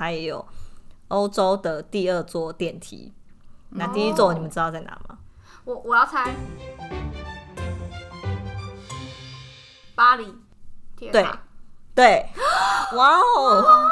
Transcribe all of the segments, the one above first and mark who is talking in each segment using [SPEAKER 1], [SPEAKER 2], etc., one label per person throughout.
[SPEAKER 1] 它也有欧洲的第二座电梯。那第一座你们知道在哪吗？
[SPEAKER 2] 我我要猜，巴黎铁塔。
[SPEAKER 1] 对对，哇哦！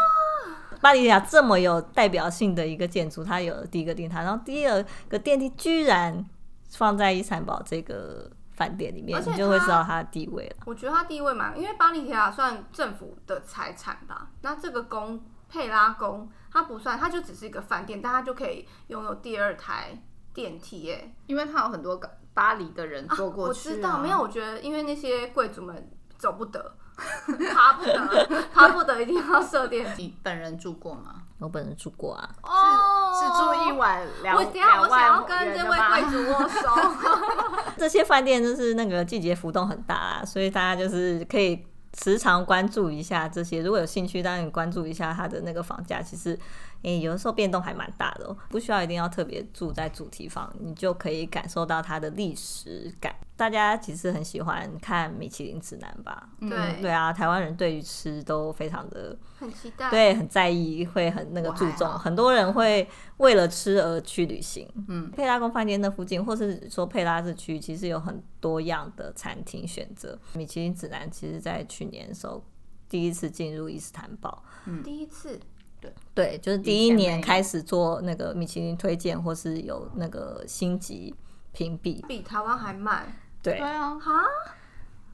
[SPEAKER 1] 巴黎铁塔这么有代表性的一个建筑，它有了第一个电塔，然后第二个电梯居然放在伊斯坦堡这个饭店里面，你就会知道它的地位了。
[SPEAKER 2] 我觉得它地位蛮，因为巴黎铁塔算政府的财产吧。那这个宫佩拉宫，它不算，它就只是一个饭店，但它就可以拥有第二台电梯耶，
[SPEAKER 3] 因为它有很多巴黎的人坐过去、啊
[SPEAKER 2] 啊。我知道，没有，我觉得因为那些贵族们走不得。爬不得，爬不得，一定要设电梯。
[SPEAKER 3] 你本人住过吗？
[SPEAKER 1] 我本人住过啊。
[SPEAKER 2] 哦，
[SPEAKER 3] 是是住一晚两
[SPEAKER 2] 我等下我想要跟这位贵族握手。
[SPEAKER 1] 这些饭店就是那个季节浮动很大啊，所以大家就是可以时常关注一下这些。如果有兴趣，当然你关注一下它的那个房价，其实。诶、有的时候变动还蛮大的哦，不需要一定要特别住在主题房，你就可以感受到它的历史感。大家其实很喜欢看米其林指南吧？
[SPEAKER 2] 对、
[SPEAKER 1] 嗯、对啊，台湾人对于吃都非常的
[SPEAKER 2] 很期待，
[SPEAKER 1] 对，很在意，会很那个注重。很多人会为了吃而去旅行。嗯，佩拉宫饭店那附近，或是说佩拉这区，其实有很多样的餐厅选择。米其林指南其实在去年的时候第一次进入伊斯坦堡，
[SPEAKER 2] 嗯，第一次。
[SPEAKER 1] 对对，就是第一年开始做那个米其林推荐，或是有那个星级评比，
[SPEAKER 2] 比台湾还慢。
[SPEAKER 1] 对
[SPEAKER 3] 对啊，
[SPEAKER 2] 哈，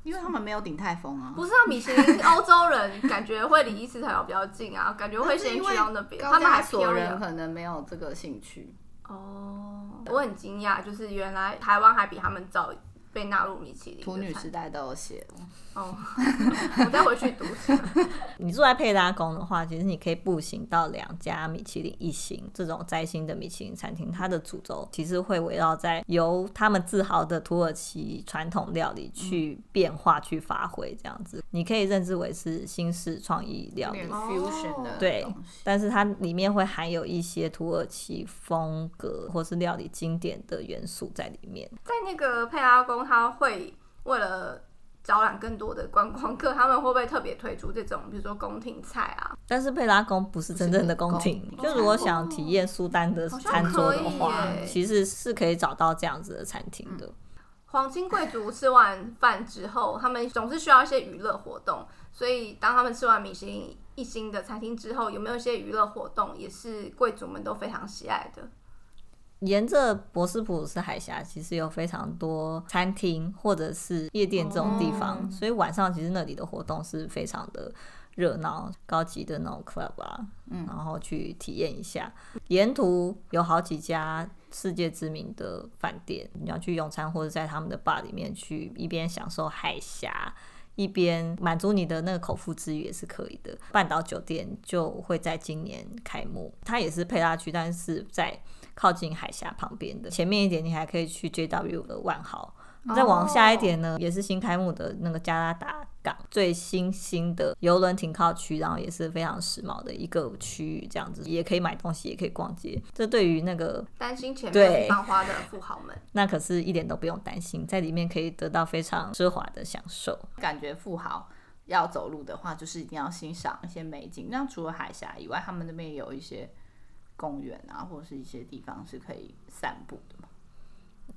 [SPEAKER 3] 因为他们没有鼎泰丰啊。
[SPEAKER 2] 不是啊，米其林欧洲人感觉会离伊斯坦堡比较近啊，感觉会先去到那边。他们还所人
[SPEAKER 3] 可能没有这个兴趣。
[SPEAKER 2] 哦，我很惊讶，就是原来台湾还比他们早。被纳入米其林，
[SPEAKER 3] 土女时代都有写
[SPEAKER 2] 哦，我再回去读。
[SPEAKER 1] 你住在佩拉宫的话，其实你可以步行到两家米其林一星这种摘星的米其林餐厅，它的主轴其实会围绕在由他们自豪的土耳其传统料理去变化、去发挥这样子。你可以认知为是新式创意料理
[SPEAKER 3] fusion 的，
[SPEAKER 1] 对，但是它里面会含有一些土耳其风格或是料理经典的元素在里面。
[SPEAKER 2] 在那个佩拉宫。他会为了招揽更多的观光客，他们会不会特别推出这种，比如说宫廷菜啊？
[SPEAKER 1] 但是佩拉宫不是真正的宫廷，就如果想体验苏丹的餐桌的话，其实是可以找到这样子的餐厅的。
[SPEAKER 2] 皇亲贵族吃完饭之后，他们总是需要一些娱乐活动，所以当他们吃完米其林一星的餐厅之后，有没有一些娱乐活动也是贵族们都非常喜爱的？
[SPEAKER 1] 沿着博斯普鲁斯海峡，其实有非常多餐厅或者是夜店这种地方，哦、所以晚上其实那里的活动是非常的热闹、高级的那种 club 啊，嗯，然后去体验一下。沿途有好几家世界知名的饭店，你要去用餐或者在他们的 bar 里面去一边享受海峡，一边满足你的那个口腹之欲也是可以的。半岛酒店就会在今年开幕，它也是佩拉区，但是在。靠近海峡旁边的，前面一点，你还可以去 JW 的万豪。再往下一点呢，oh. 也是新开幕的那个加拉达港最新兴的游轮停靠区，然后也是非常时髦的一个区域，这样子也可以买东西，也可以逛街。这对于那个
[SPEAKER 2] 担心钱没有地方花的富豪们，
[SPEAKER 1] 那可是一点都不用担心，在里面可以得到非常奢华的享受。
[SPEAKER 3] 感觉富豪要走路的话，就是一定要欣赏一些美景。那除了海峡以外，他们那边有一些。公园啊，或者是一些地方是可以散步的吗？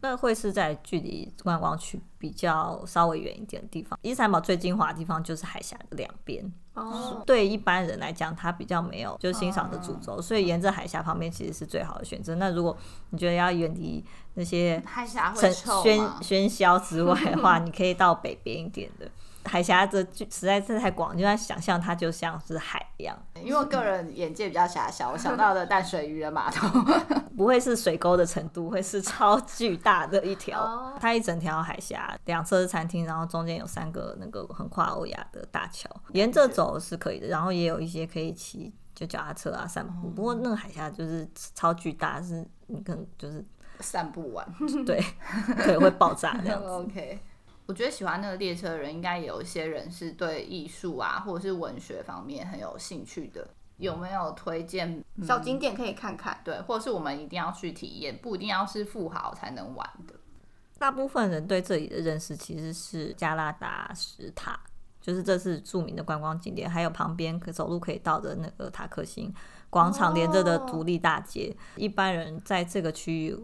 [SPEAKER 1] 那会是在距离观光区比较稍微远一点的地方。伊斯坦堡最精华的地方就是海峡的两边。哦，对一般人来讲，它比较没有就欣赏的主轴，所以沿着海峡旁边其实是最好的选择。那如果你觉得要远离那些
[SPEAKER 3] 海峡会
[SPEAKER 1] 喧喧嚣之外的话，你可以到北边一点的。海峡的就实在是太广，你就在想象它就像是海一样。
[SPEAKER 3] 因为我个人眼界比较狭小，我想到的淡水渔人码头
[SPEAKER 1] 不会是水沟的程度，会是超巨大的一条。它一整条海峡，两侧是餐厅，然后中间有三个那个横跨欧亚的大桥，沿着走是可以的。然后也有一些可以骑就脚踏车啊散步。不过那个海峡就是超巨大，是你可能就是
[SPEAKER 3] 散步完，
[SPEAKER 1] 对，对，会爆炸这样子。
[SPEAKER 3] OK。我觉得喜欢那个列车的人，应该也有一些人是对艺术啊，或者是文学方面很有兴趣的。有没有推荐
[SPEAKER 2] 小景点可以看看？
[SPEAKER 3] 对，或者是我们一定要去体验，不一定要是富豪才能玩的。
[SPEAKER 1] 大部分人对这里的认识其实是加拉达石塔，就是这是著名的观光景点，还有旁边可走路可以到的那个塔克星广场连着的独立大街，哦、一般人在这个区域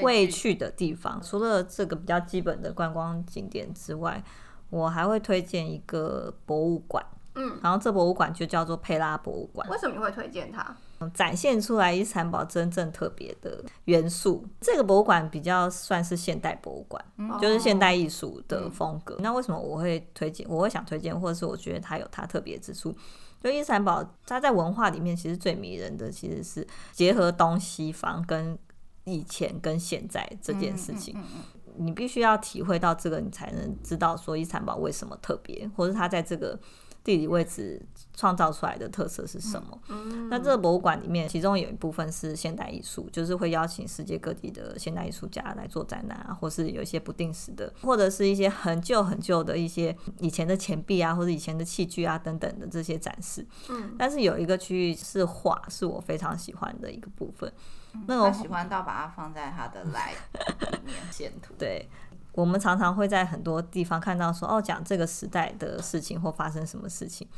[SPEAKER 1] 会去的地方。除了这个比较基本的观光景点之外，我还会推荐一个博物馆。嗯，然后这博物馆就叫做佩拉博物馆。
[SPEAKER 2] 为什么你会推荐它？
[SPEAKER 1] 展现出来伊斯坦堡真正特别的元素。这个博物馆比较算是现代博物馆，嗯、就是现代艺术的风格。嗯、那为什么我会推荐？我会想推荐，或者是我觉得它有它特别之处。就伊斯坦堡，它在文化里面其实最迷人的其实是结合东西方跟以前跟现在这件事情。嗯嗯嗯嗯、你必须要体会到这个，你才能知道说遗产保为什么特别，或者它在这个。地理位置创造出来的特色是什么？嗯、那这个博物馆里面，其中有一部分是现代艺术，就是会邀请世界各地的现代艺术家来做展览啊，或是有一些不定时的，或者是一些很旧很旧的一些以前的钱币啊，或者以前的器具啊等等的这些展示。嗯，但是有一个区域是画，是我非常喜欢的一个部分。
[SPEAKER 3] 嗯、那我喜欢到把它放在他的 Live 里面 线图。
[SPEAKER 1] 对。我们常常会在很多地方看到说，哦，讲这个时代的事情或发生什么事情，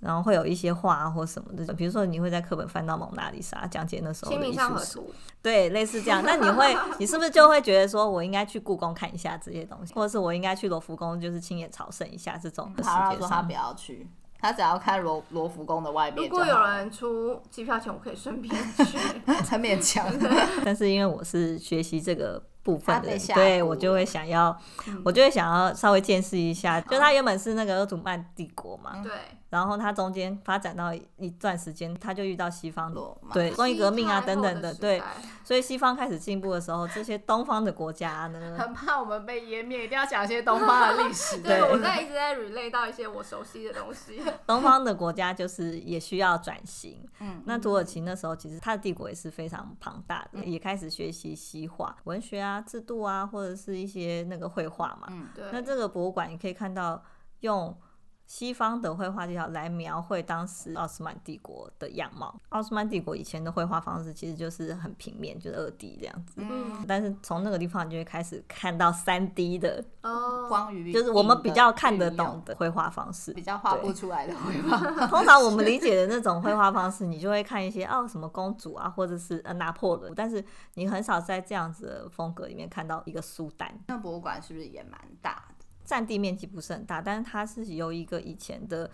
[SPEAKER 1] 然后会有一些画啊或什么的，比如说你会在课本翻到蒙娜丽莎，讲解那时候的艺术史，对，类似这样。那你会，你是不是就会觉得说，我应该去故宫看一下这些东西，或者是我应该去罗浮宫，就是亲眼朝圣一下这种的世界上？
[SPEAKER 3] 他说他不要去。他只要看罗罗浮宫的外面。
[SPEAKER 2] 如果有人出机票钱，我可以顺便去。
[SPEAKER 3] 才勉强。
[SPEAKER 1] 但是因为我是学习这个部分的，对我就会想要，嗯、我就会想要稍微见识一下。就他原本是那个鄂图曼帝国嘛。对。然后他中间发展到一段时间，他就遇到西方的对工业革命啊等等的，对，所以西方开始进步的时候，这些东方的国家呢，
[SPEAKER 3] 很怕我们被湮灭，一定要讲一些东方的历史。
[SPEAKER 2] 对，我 在一直在 relate 到一些我熟悉的东西。
[SPEAKER 1] 东方的国家就是也需要转型。嗯，那土耳其那时候其实它的帝国也是非常庞大的，也开始学习西化文学啊、制度啊，或者是一些那个绘画嘛。嗯，对。那这个博物馆你可以看到用。西方的绘画技巧来描绘当时奥斯曼帝国的样貌。奥斯曼帝国以前的绘画方式其实就是很平面，就是二 D 这样子。嗯。但是从那个地方，你就会开始看到三 D 的
[SPEAKER 3] 哦，光与
[SPEAKER 1] 就是我们比较看得懂的绘画方式，
[SPEAKER 3] 比较画不出来的绘画。
[SPEAKER 1] 通常我们理解的那种绘画方式，你就会看一些哦，什么公主啊，或者是呃拿破仑。但是你很少在这样子的风格里面看到一个苏丹。
[SPEAKER 3] 那博物馆是不是也蛮大的？
[SPEAKER 1] 占地面积不是很大，但是它是由一个以前的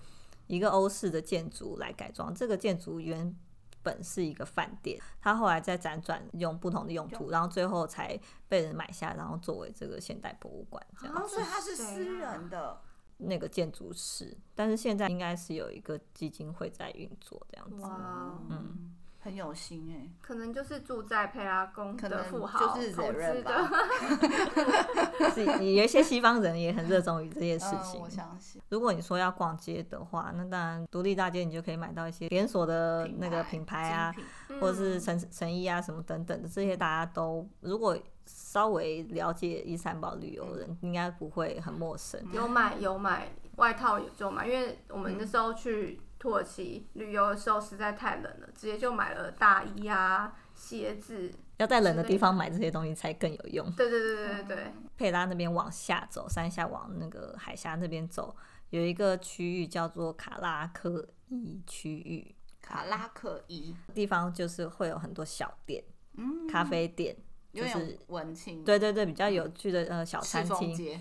[SPEAKER 1] 一个欧式的建筑来改装。这个建筑原本是一个饭店，它后来再辗转用不同的用途，然后最后才被人买下，然后作为这个现代博物馆这样。
[SPEAKER 3] 哦，所以它是私人的
[SPEAKER 1] 那个建筑师，但是现在应该是有一个基金会在运作这样子。哇，嗯。
[SPEAKER 3] 很有心哎、欸，
[SPEAKER 2] 可能就是住在佩拉宫的富豪
[SPEAKER 3] 就是投资的，
[SPEAKER 1] 是有一些西方人也很热衷于这些事情。
[SPEAKER 3] 嗯、我相信，
[SPEAKER 1] 如果你说要逛街的话，那当然独立大街你就可以买到一些连锁的那个品牌啊，品或者是成成衣啊什么等等的，这些大家都如果稍微了解伊斯坦堡旅游的人，应该不会很陌生。
[SPEAKER 2] 有买有买外套也就买，因为我们那时候去。土耳其旅游的时候实在太冷了，直接就买了大衣啊、鞋子。
[SPEAKER 1] 要在冷的地方买这些东西才更有用。
[SPEAKER 2] 对对对对对。
[SPEAKER 1] 佩拉那边往下走，山下往那个海峡那边走，有一个区域叫做卡拉克伊区域。
[SPEAKER 3] 卡拉克伊
[SPEAKER 1] 地方就是会有很多小店，嗯，咖啡店。就是
[SPEAKER 3] 文青，
[SPEAKER 1] 对对对，比较有趣的呃小餐厅。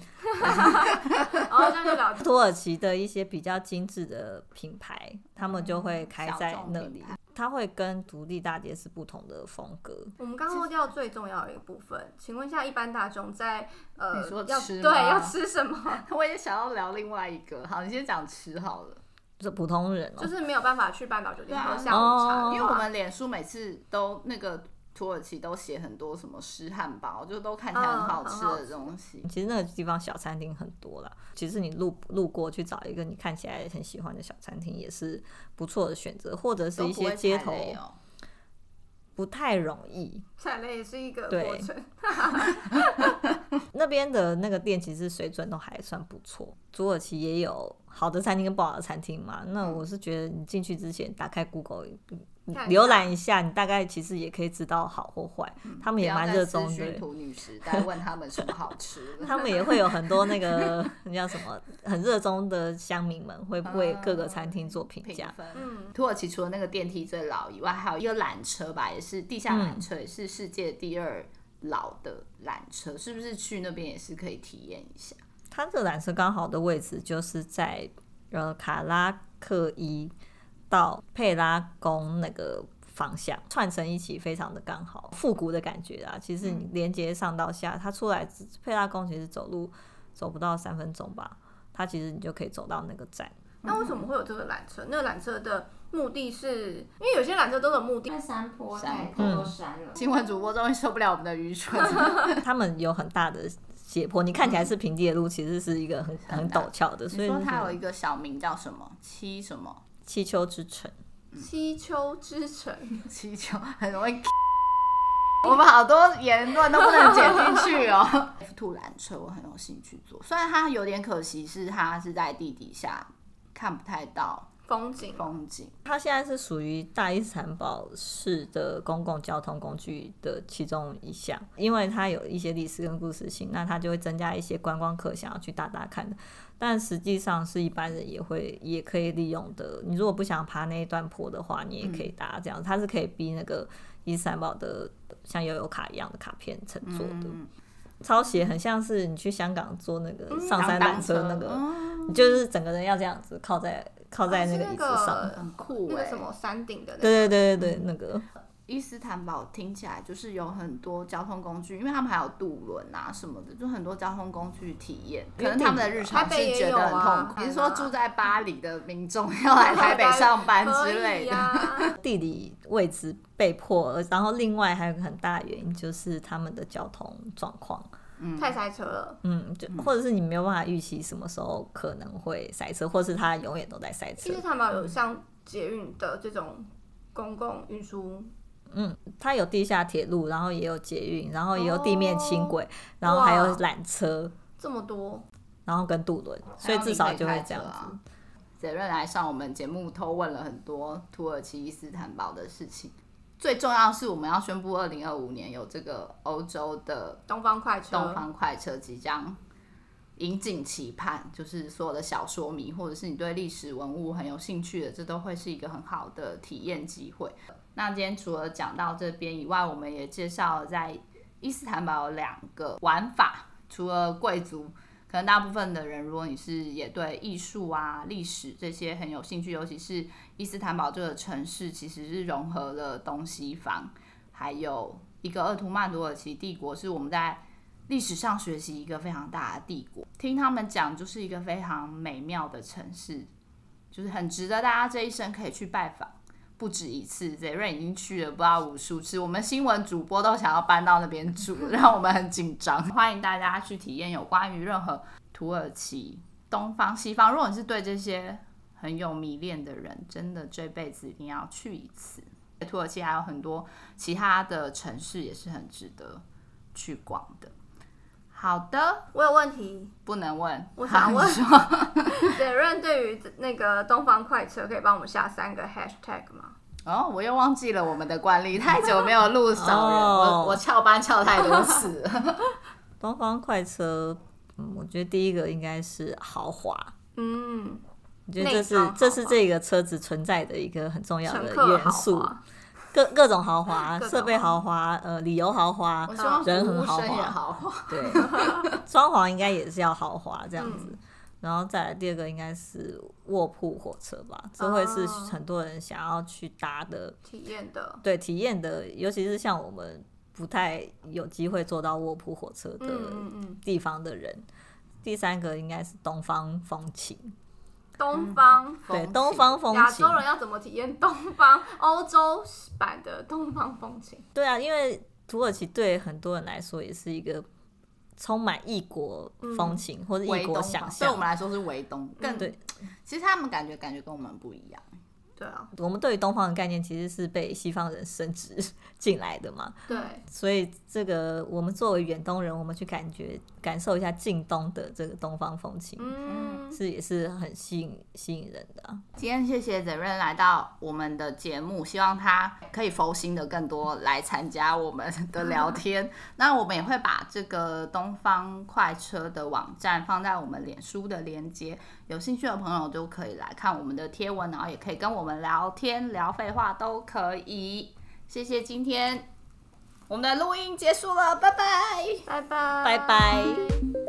[SPEAKER 1] 土耳其的一些比较精致的品牌，他们就会开在那里。它会跟独立大街是不同的风格。
[SPEAKER 2] 我们刚刚漏掉最重要的一个部分，请问一下，一般大众在呃
[SPEAKER 3] 你说吃
[SPEAKER 2] 对要吃什么？
[SPEAKER 3] 我也想要聊另外一个。好，你先讲吃好了。
[SPEAKER 1] 就是普通人，
[SPEAKER 2] 就是没有办法去半岛酒店喝下午茶，
[SPEAKER 3] 因为我们脸书每次都那个。土耳其都写很多什么湿汉堡，就都看起来很好吃的东西。
[SPEAKER 1] 嗯、其实那个地方小餐厅很多啦，其实你路路过去找一个你看起来很喜欢的小餐厅也是不错的选择，或者是一些街头不太容易。
[SPEAKER 2] 踩雷也是一个过程。
[SPEAKER 1] 那边的那个店其实水准都还算不错。土耳其也有好的餐厅跟不好的餐厅嘛。那我是觉得你进去之前打开 Google。浏览一下，你大概其实也可以知道好或坏。嗯、他们也蛮热衷的。
[SPEAKER 3] 土女时代问他们什么好吃，
[SPEAKER 1] 他们也会有很多那个那叫什么很热衷的乡民们会为各个餐厅做评价。
[SPEAKER 3] 嗯，土耳其除了那个电梯最老以外，还有一个缆车吧，也是地下缆车，也是世界第二老的缆车。嗯、是不是去那边也是可以体验一下？
[SPEAKER 1] 它这缆车刚好的位置就是在呃卡拉克伊。到佩拉宫那个方向串成一起，非常的刚好，复古的感觉啊。其实你连接上到下，它出来佩拉宫其实走路走不到三分钟吧，它其实你就可以走到那个站。
[SPEAKER 2] 那为什么会有这个缆车？那个缆车的目的是因为有些缆车都有目的，
[SPEAKER 4] 山坡
[SPEAKER 3] 山
[SPEAKER 4] 坡山了。
[SPEAKER 3] 新闻主播终于受不了我们的愚蠢，
[SPEAKER 1] 他们有很大的斜坡，你看起来是平地的路，其实是一个很很陡峭的。所以
[SPEAKER 3] 说它有一个小名叫什么七什么？
[SPEAKER 1] 七丘之城，
[SPEAKER 2] 七丘之城，
[SPEAKER 3] 七丘很容易。我们好多言论都不能剪进去哦。F2 缆车我很有兴趣坐，虽然它有点可惜，是它是在地底下，看不太到。
[SPEAKER 2] 风景，
[SPEAKER 3] 风景。
[SPEAKER 1] 它现在是属于大伊斯坦堡市的公共交通工具的其中一项，因为它有一些历史跟故事性，那它就会增加一些观光客想要去搭搭看的。但实际上是一般人也会也可以利用的。你如果不想爬那一段坡的话，你也可以搭这样。它是可以逼那个伊斯坦堡的像悠游卡一样的卡片乘坐的。嗯超斜，很像是你去香港坐那个上山缆车那个，嗯、你就是整个人要这样子靠在靠在那个椅子上，
[SPEAKER 2] 啊、很酷，那个什么山顶的、那个。
[SPEAKER 1] 对对对对对，那个
[SPEAKER 3] 伊斯坦堡听起来就是有很多交通工具，因为他们还有渡轮啊什么的，就很多交通工具体验。可能他们的日常是觉得很痛苦。你是说住在巴黎的民众 要来台北上班之类的？
[SPEAKER 2] 啊、
[SPEAKER 1] 地理位置被迫，然后另外还有一个很大原因就是他们的交通状况，
[SPEAKER 2] 嗯，太塞车了。
[SPEAKER 1] 嗯，就或者是你没有办法预期什么时候可能会塞车，或是它永远都在塞车。
[SPEAKER 2] 其实坦堡有像捷运的这种公共运输。
[SPEAKER 1] 嗯，它有地下铁路，然后也有捷运，然后也有地面轻轨，哦、然后还有缆车，
[SPEAKER 2] 这么多，
[SPEAKER 1] 然后跟渡轮，所以至少就会这样子。
[SPEAKER 3] 杰瑞来上我们节目，偷问了很多土耳其伊斯坦堡的事情。最重要是，我们要宣布，二零二五年有这个欧洲的
[SPEAKER 2] 东方快车，
[SPEAKER 3] 东方快车即将引颈期盼，就是所有的小说迷，或者是你对历史文物很有兴趣的，这都会是一个很好的体验机会。那今天除了讲到这边以外，我们也介绍了在伊斯坦堡有两个玩法。除了贵族，可能大部分的人，如果你是也对艺术啊、历史这些很有兴趣，尤其是伊斯坦堡这个城市，其实是融合了东西方，还有一个鄂图曼土耳其帝国，是我们在历史上学习一个非常大的帝国。听他们讲，就是一个非常美妙的城市，就是很值得大家这一生可以去拜访。不止一次，杰瑞已经去了不知道无数次。我们新闻主播都想要搬到那边住，让我们很紧张。欢迎大家去体验有关于任何土耳其东方西方。如果你是对这些很有迷恋的人，真的这辈子一定要去一次。土耳其还有很多其他的城市也是很值得去逛的。好的，
[SPEAKER 2] 我有问题，
[SPEAKER 3] 不能问。
[SPEAKER 2] 我想问，杰瑞 对于那个东方快车，可以帮我们下三个 hashtag 吗？
[SPEAKER 3] 哦，我又忘记了我们的惯例，太久没有录少人，哦、我我翘班翘太多次。
[SPEAKER 1] 东方快车，嗯，我觉得第一个应该是豪华。
[SPEAKER 2] 嗯，
[SPEAKER 1] 我觉得这是这是这个车子存在的一个很重要的元素。各各种豪华，设备豪华，呃，旅游豪华，人很豪华，对，装潢应该也是要豪华这样子。嗯然后再来第二个应该是卧铺火车吧，这会是很多人想要去搭的
[SPEAKER 2] 体验的，
[SPEAKER 1] 对，体验的，尤其是像我们不太有机会坐到卧铺火车的地方的人。嗯嗯嗯。第三个应该是东方风情，
[SPEAKER 2] 东方
[SPEAKER 1] 对东方风情，
[SPEAKER 2] 亚洲人要怎么体验东方欧洲版的东方风情？
[SPEAKER 1] 对啊，因为土耳其对很多人来说也是一个。充满异国风情、嗯、或者异国想象，
[SPEAKER 3] 对我们来说是维东，更对。其实他们感觉感觉跟我们不一样，
[SPEAKER 2] 对啊，
[SPEAKER 1] 我们对于东方的概念其实是被西方人升值进来的嘛。
[SPEAKER 2] 对，
[SPEAKER 1] 所以这个我们作为远东人，我们去感觉感受一下近东的这个东方风情，
[SPEAKER 2] 嗯，
[SPEAKER 1] 是也是很吸引吸引人的啊。
[SPEAKER 3] 今天谢谢 Zen 来到我们的节目，希望他可以佛心的更多来参加我们的聊天。那我们也会把这个东方快车的网站放在我们脸书的连接，有兴趣的朋友都可以来看我们的贴文，然后也可以跟我们聊天、聊废话都可以。谢谢今天我们的录音结束了，拜拜，
[SPEAKER 2] 拜拜，
[SPEAKER 1] 拜拜。